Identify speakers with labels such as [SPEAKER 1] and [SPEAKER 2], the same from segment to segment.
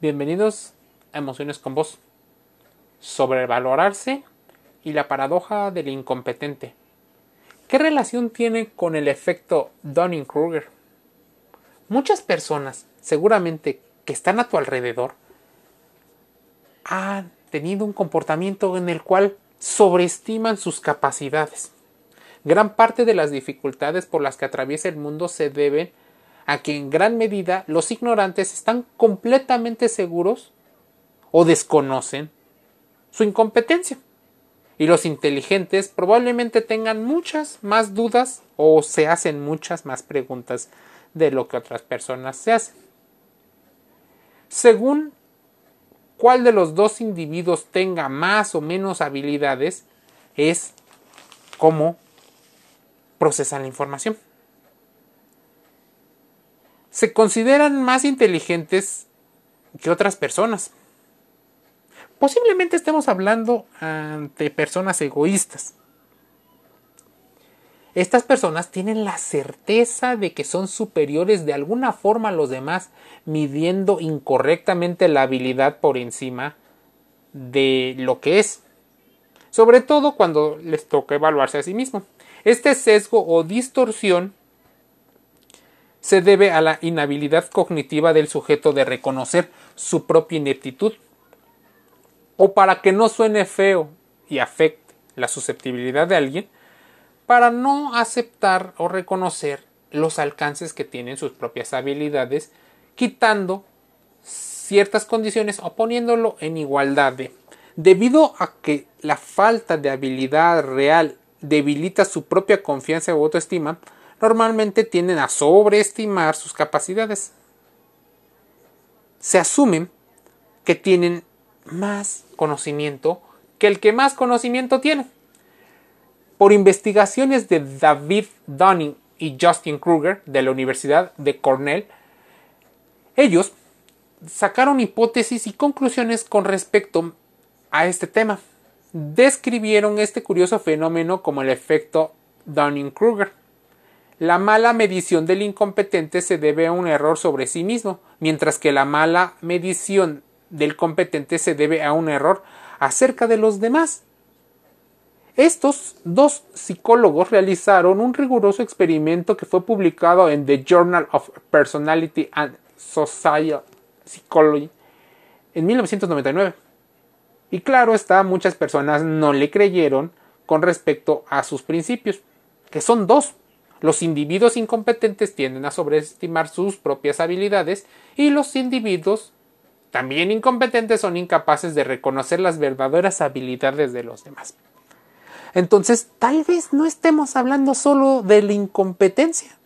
[SPEAKER 1] Bienvenidos a Emociones con Vos. Sobrevalorarse y la paradoja del incompetente. ¿Qué relación tiene con el efecto Dunning-Kruger? Muchas personas, seguramente que están a tu alrededor, han tenido un comportamiento en el cual sobreestiman sus capacidades. Gran parte de las dificultades por las que atraviesa el mundo se deben a que en gran medida los ignorantes están completamente seguros o desconocen su incompetencia. Y los inteligentes probablemente tengan muchas más dudas o se hacen muchas más preguntas de lo que otras personas se hacen. Según cuál de los dos individuos tenga más o menos habilidades, es cómo procesan la información se consideran más inteligentes que otras personas. Posiblemente estemos hablando ante personas egoístas. Estas personas tienen la certeza de que son superiores de alguna forma a los demás, midiendo incorrectamente la habilidad por encima de lo que es. Sobre todo cuando les toca evaluarse a sí mismo. Este sesgo o distorsión se debe a la inhabilidad cognitiva del sujeto de reconocer su propia ineptitud. O para que no suene feo y afecte la susceptibilidad de alguien, para no aceptar o reconocer los alcances que tienen sus propias habilidades, quitando ciertas condiciones o poniéndolo en igualdad de. Debido a que la falta de habilidad real debilita su propia confianza o autoestima, normalmente tienden a sobreestimar sus capacidades. Se asumen que tienen más conocimiento que el que más conocimiento tiene. Por investigaciones de David Dunning y Justin Kruger de la Universidad de Cornell, ellos sacaron hipótesis y conclusiones con respecto a este tema. Describieron este curioso fenómeno como el efecto Dunning-Kruger. La mala medición del incompetente se debe a un error sobre sí mismo, mientras que la mala medición del competente se debe a un error acerca de los demás. Estos dos psicólogos realizaron un riguroso experimento que fue publicado en The Journal of Personality and Social Psychology en 1999. Y claro está, muchas personas no le creyeron con respecto a sus principios, que son dos. Los individuos incompetentes tienden a sobreestimar sus propias habilidades y los individuos también incompetentes son incapaces de reconocer las verdaderas habilidades de los demás. Entonces, tal vez no estemos hablando solo de la incompetencia,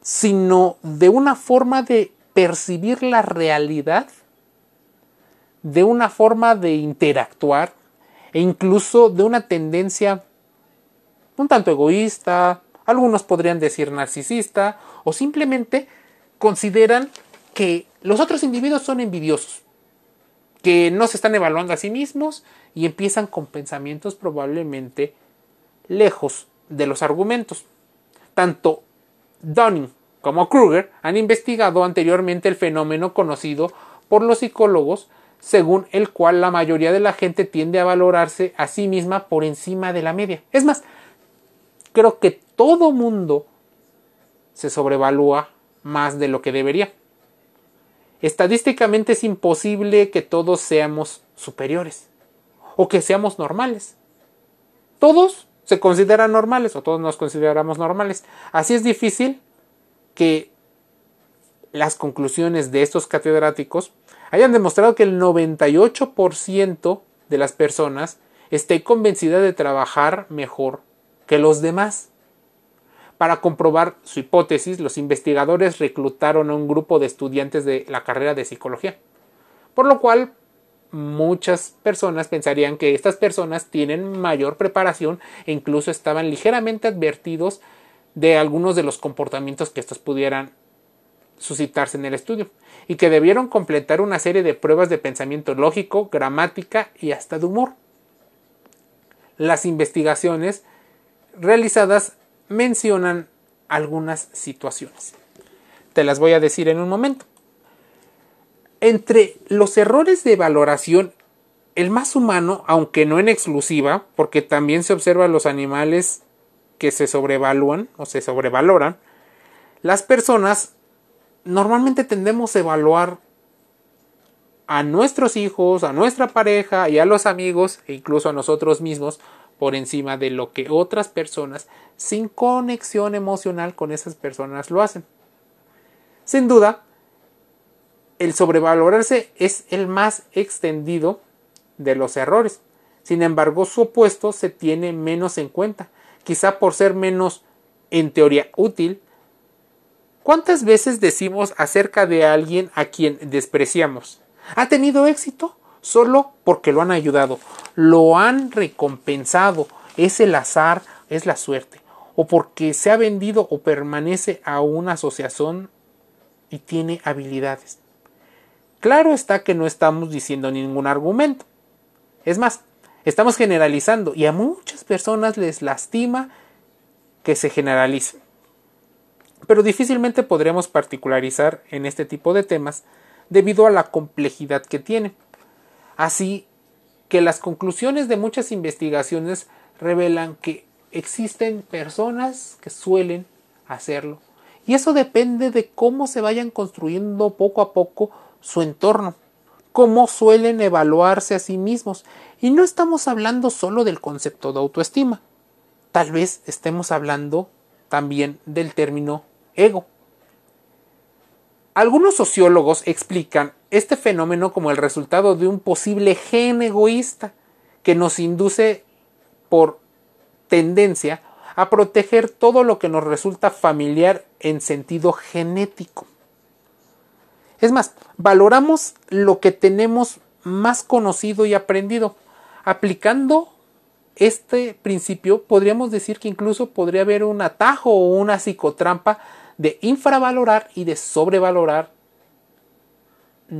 [SPEAKER 1] sino de una forma de percibir la realidad, de una forma de interactuar e incluso de una tendencia un tanto egoísta, algunos podrían decir narcisista o simplemente consideran que los otros individuos son envidiosos, que no se están evaluando a sí mismos y empiezan con pensamientos probablemente lejos de los argumentos. Tanto Dunning como Kruger han investigado anteriormente el fenómeno conocido por los psicólogos según el cual la mayoría de la gente tiende a valorarse a sí misma por encima de la media. Es más, creo que todo mundo se sobrevalúa más de lo que debería. Estadísticamente es imposible que todos seamos superiores o que seamos normales. Todos se consideran normales o todos nos consideramos normales. Así es difícil que las conclusiones de estos catedráticos hayan demostrado que el 98% de las personas esté convencida de trabajar mejor que los demás. Para comprobar su hipótesis, los investigadores reclutaron a un grupo de estudiantes de la carrera de psicología, por lo cual muchas personas pensarían que estas personas tienen mayor preparación e incluso estaban ligeramente advertidos de algunos de los comportamientos que estos pudieran suscitarse en el estudio y que debieron completar una serie de pruebas de pensamiento lógico, gramática y hasta de humor. Las investigaciones realizadas mencionan algunas situaciones. Te las voy a decir en un momento. Entre los errores de valoración, el más humano, aunque no en exclusiva, porque también se observa los animales que se sobrevalúan o se sobrevaloran, las personas normalmente tendemos a evaluar a nuestros hijos, a nuestra pareja y a los amigos e incluso a nosotros mismos por encima de lo que otras personas sin conexión emocional con esas personas lo hacen. Sin duda, el sobrevalorarse es el más extendido de los errores. Sin embargo, su opuesto se tiene menos en cuenta, quizá por ser menos, en teoría, útil. ¿Cuántas veces decimos acerca de alguien a quien despreciamos? ¿Ha tenido éxito? Solo porque lo han ayudado, lo han recompensado, es el azar, es la suerte, o porque se ha vendido o permanece a una asociación y tiene habilidades. Claro está que no estamos diciendo ningún argumento. Es más, estamos generalizando y a muchas personas les lastima que se generalice. Pero difícilmente podremos particularizar en este tipo de temas debido a la complejidad que tiene. Así que las conclusiones de muchas investigaciones revelan que existen personas que suelen hacerlo. Y eso depende de cómo se vayan construyendo poco a poco su entorno, cómo suelen evaluarse a sí mismos. Y no estamos hablando solo del concepto de autoestima. Tal vez estemos hablando también del término ego. Algunos sociólogos explican este fenómeno como el resultado de un posible gen egoísta que nos induce por tendencia a proteger todo lo que nos resulta familiar en sentido genético. Es más, valoramos lo que tenemos más conocido y aprendido. Aplicando este principio, podríamos decir que incluso podría haber un atajo o una psicotrampa de infravalorar y de sobrevalorar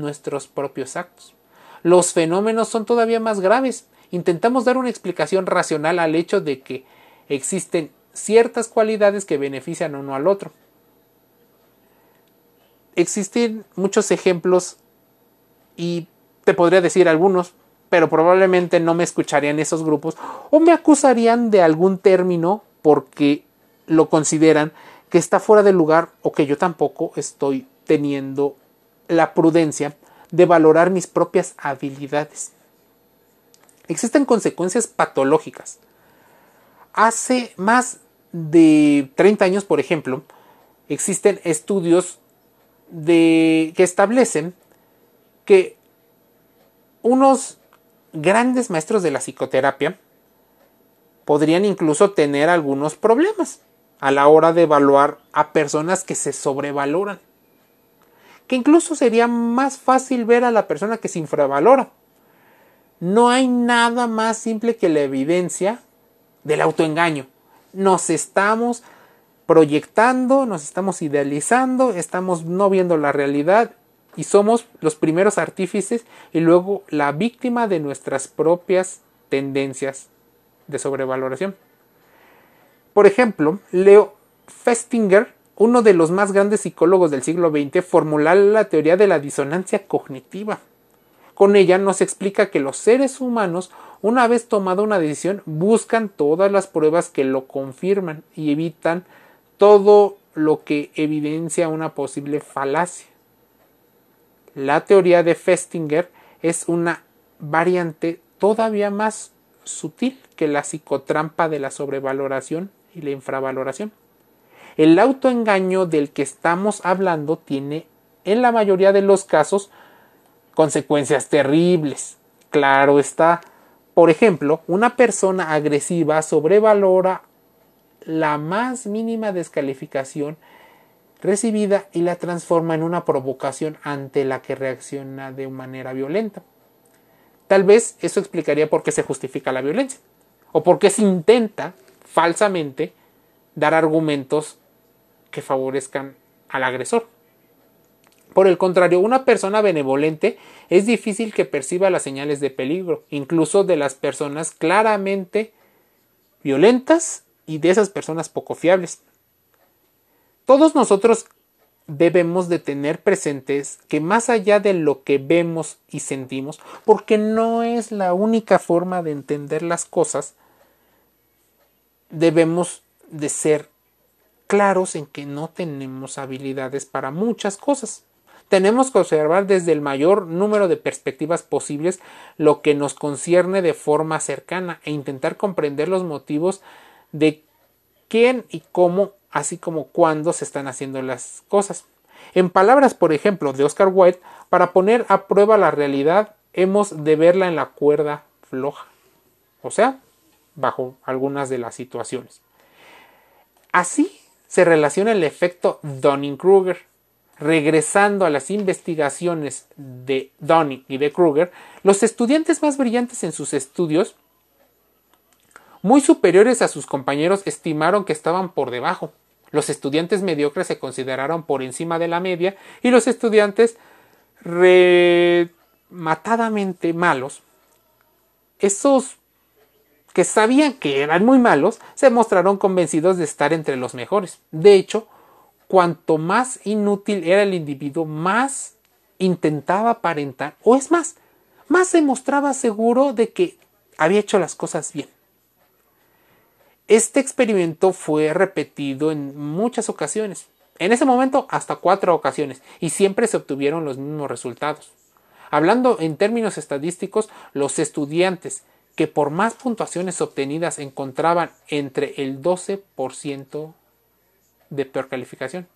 [SPEAKER 1] nuestros propios actos. Los fenómenos son todavía más graves. Intentamos dar una explicación racional al hecho de que existen ciertas cualidades que benefician uno al otro. Existen muchos ejemplos y te podría decir algunos, pero probablemente no me escucharían esos grupos o me acusarían de algún término porque lo consideran que está fuera de lugar o que yo tampoco estoy teniendo la prudencia de valorar mis propias habilidades. Existen consecuencias patológicas. Hace más de 30 años, por ejemplo, existen estudios de, que establecen que unos grandes maestros de la psicoterapia podrían incluso tener algunos problemas a la hora de evaluar a personas que se sobrevaloran. Que incluso sería más fácil ver a la persona que se infravalora. No hay nada más simple que la evidencia del autoengaño. Nos estamos proyectando, nos estamos idealizando, estamos no viendo la realidad y somos los primeros artífices y luego la víctima de nuestras propias tendencias de sobrevaloración. Por ejemplo, Leo Festinger, uno de los más grandes psicólogos del siglo XX, formuló la teoría de la disonancia cognitiva. Con ella nos explica que los seres humanos, una vez tomada una decisión, buscan todas las pruebas que lo confirman y evitan todo lo que evidencia una posible falacia. La teoría de Festinger es una variante todavía más sutil que la psicotrampa de la sobrevaloración y la infravaloración. El autoengaño del que estamos hablando tiene en la mayoría de los casos consecuencias terribles. Claro está. Por ejemplo, una persona agresiva sobrevalora la más mínima descalificación recibida y la transforma en una provocación ante la que reacciona de manera violenta. Tal vez eso explicaría por qué se justifica la violencia o por qué se intenta falsamente dar argumentos que favorezcan al agresor. Por el contrario, una persona benevolente es difícil que perciba las señales de peligro, incluso de las personas claramente violentas y de esas personas poco fiables. Todos nosotros debemos de tener presentes que más allá de lo que vemos y sentimos, porque no es la única forma de entender las cosas, debemos de ser claros en que no tenemos habilidades para muchas cosas. Tenemos que observar desde el mayor número de perspectivas posibles lo que nos concierne de forma cercana e intentar comprender los motivos de quién y cómo, así como cuándo se están haciendo las cosas. En palabras, por ejemplo, de Oscar Wilde, para poner a prueba la realidad hemos de verla en la cuerda floja, o sea, bajo algunas de las situaciones. Así se relaciona el efecto Dunning-Kruger. Regresando a las investigaciones de Dunning y de Kruger, los estudiantes más brillantes en sus estudios, muy superiores a sus compañeros, estimaron que estaban por debajo. Los estudiantes mediocres se consideraron por encima de la media y los estudiantes rematadamente malos, esos que sabían que eran muy malos, se mostraron convencidos de estar entre los mejores. De hecho, cuanto más inútil era el individuo, más intentaba aparentar, o es más, más se mostraba seguro de que había hecho las cosas bien. Este experimento fue repetido en muchas ocasiones, en ese momento hasta cuatro ocasiones, y siempre se obtuvieron los mismos resultados. Hablando en términos estadísticos, los estudiantes que por más puntuaciones obtenidas encontraban entre el 12% de peor calificación.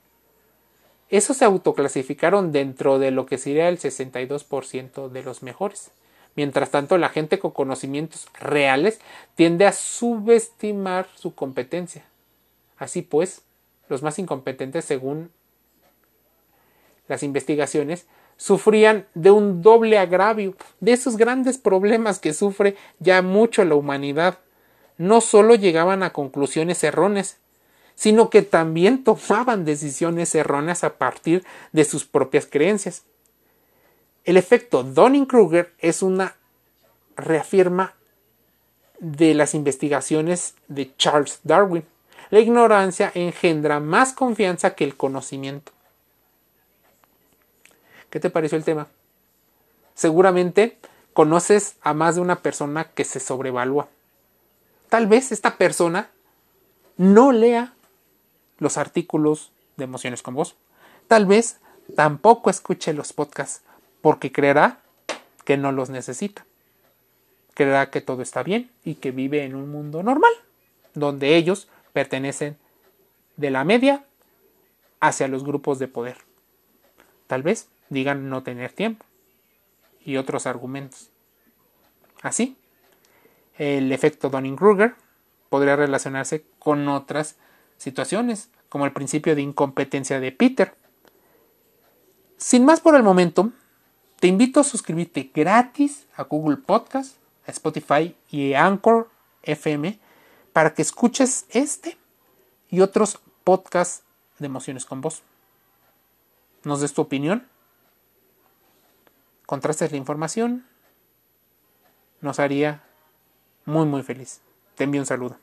[SPEAKER 1] Esos se autoclasificaron dentro de lo que sería el 62% de los mejores. Mientras tanto, la gente con conocimientos reales tiende a subestimar su competencia. Así pues, los más incompetentes, según las investigaciones, sufrían de un doble agravio, de esos grandes problemas que sufre ya mucho la humanidad. No solo llegaban a conclusiones erróneas, sino que también tomaban decisiones erróneas a partir de sus propias creencias. El efecto Donning-Kruger es una reafirma de las investigaciones de Charles Darwin. La ignorancia engendra más confianza que el conocimiento. ¿Qué te pareció el tema? Seguramente conoces a más de una persona que se sobrevalúa. Tal vez esta persona no lea los artículos de emociones con vos. Tal vez tampoco escuche los podcasts porque creerá que no los necesita. Creerá que todo está bien y que vive en un mundo normal, donde ellos pertenecen de la media hacia los grupos de poder. Tal vez digan no tener tiempo y otros argumentos. Así, el efecto Donning-Kruger podría relacionarse con otras situaciones, como el principio de incompetencia de Peter. Sin más por el momento, te invito a suscribirte gratis a Google Podcast, a Spotify y a Anchor FM para que escuches este y otros podcasts de emociones con vos. Nos des tu opinión contrastes la información, nos haría muy muy feliz. Te envío un saludo.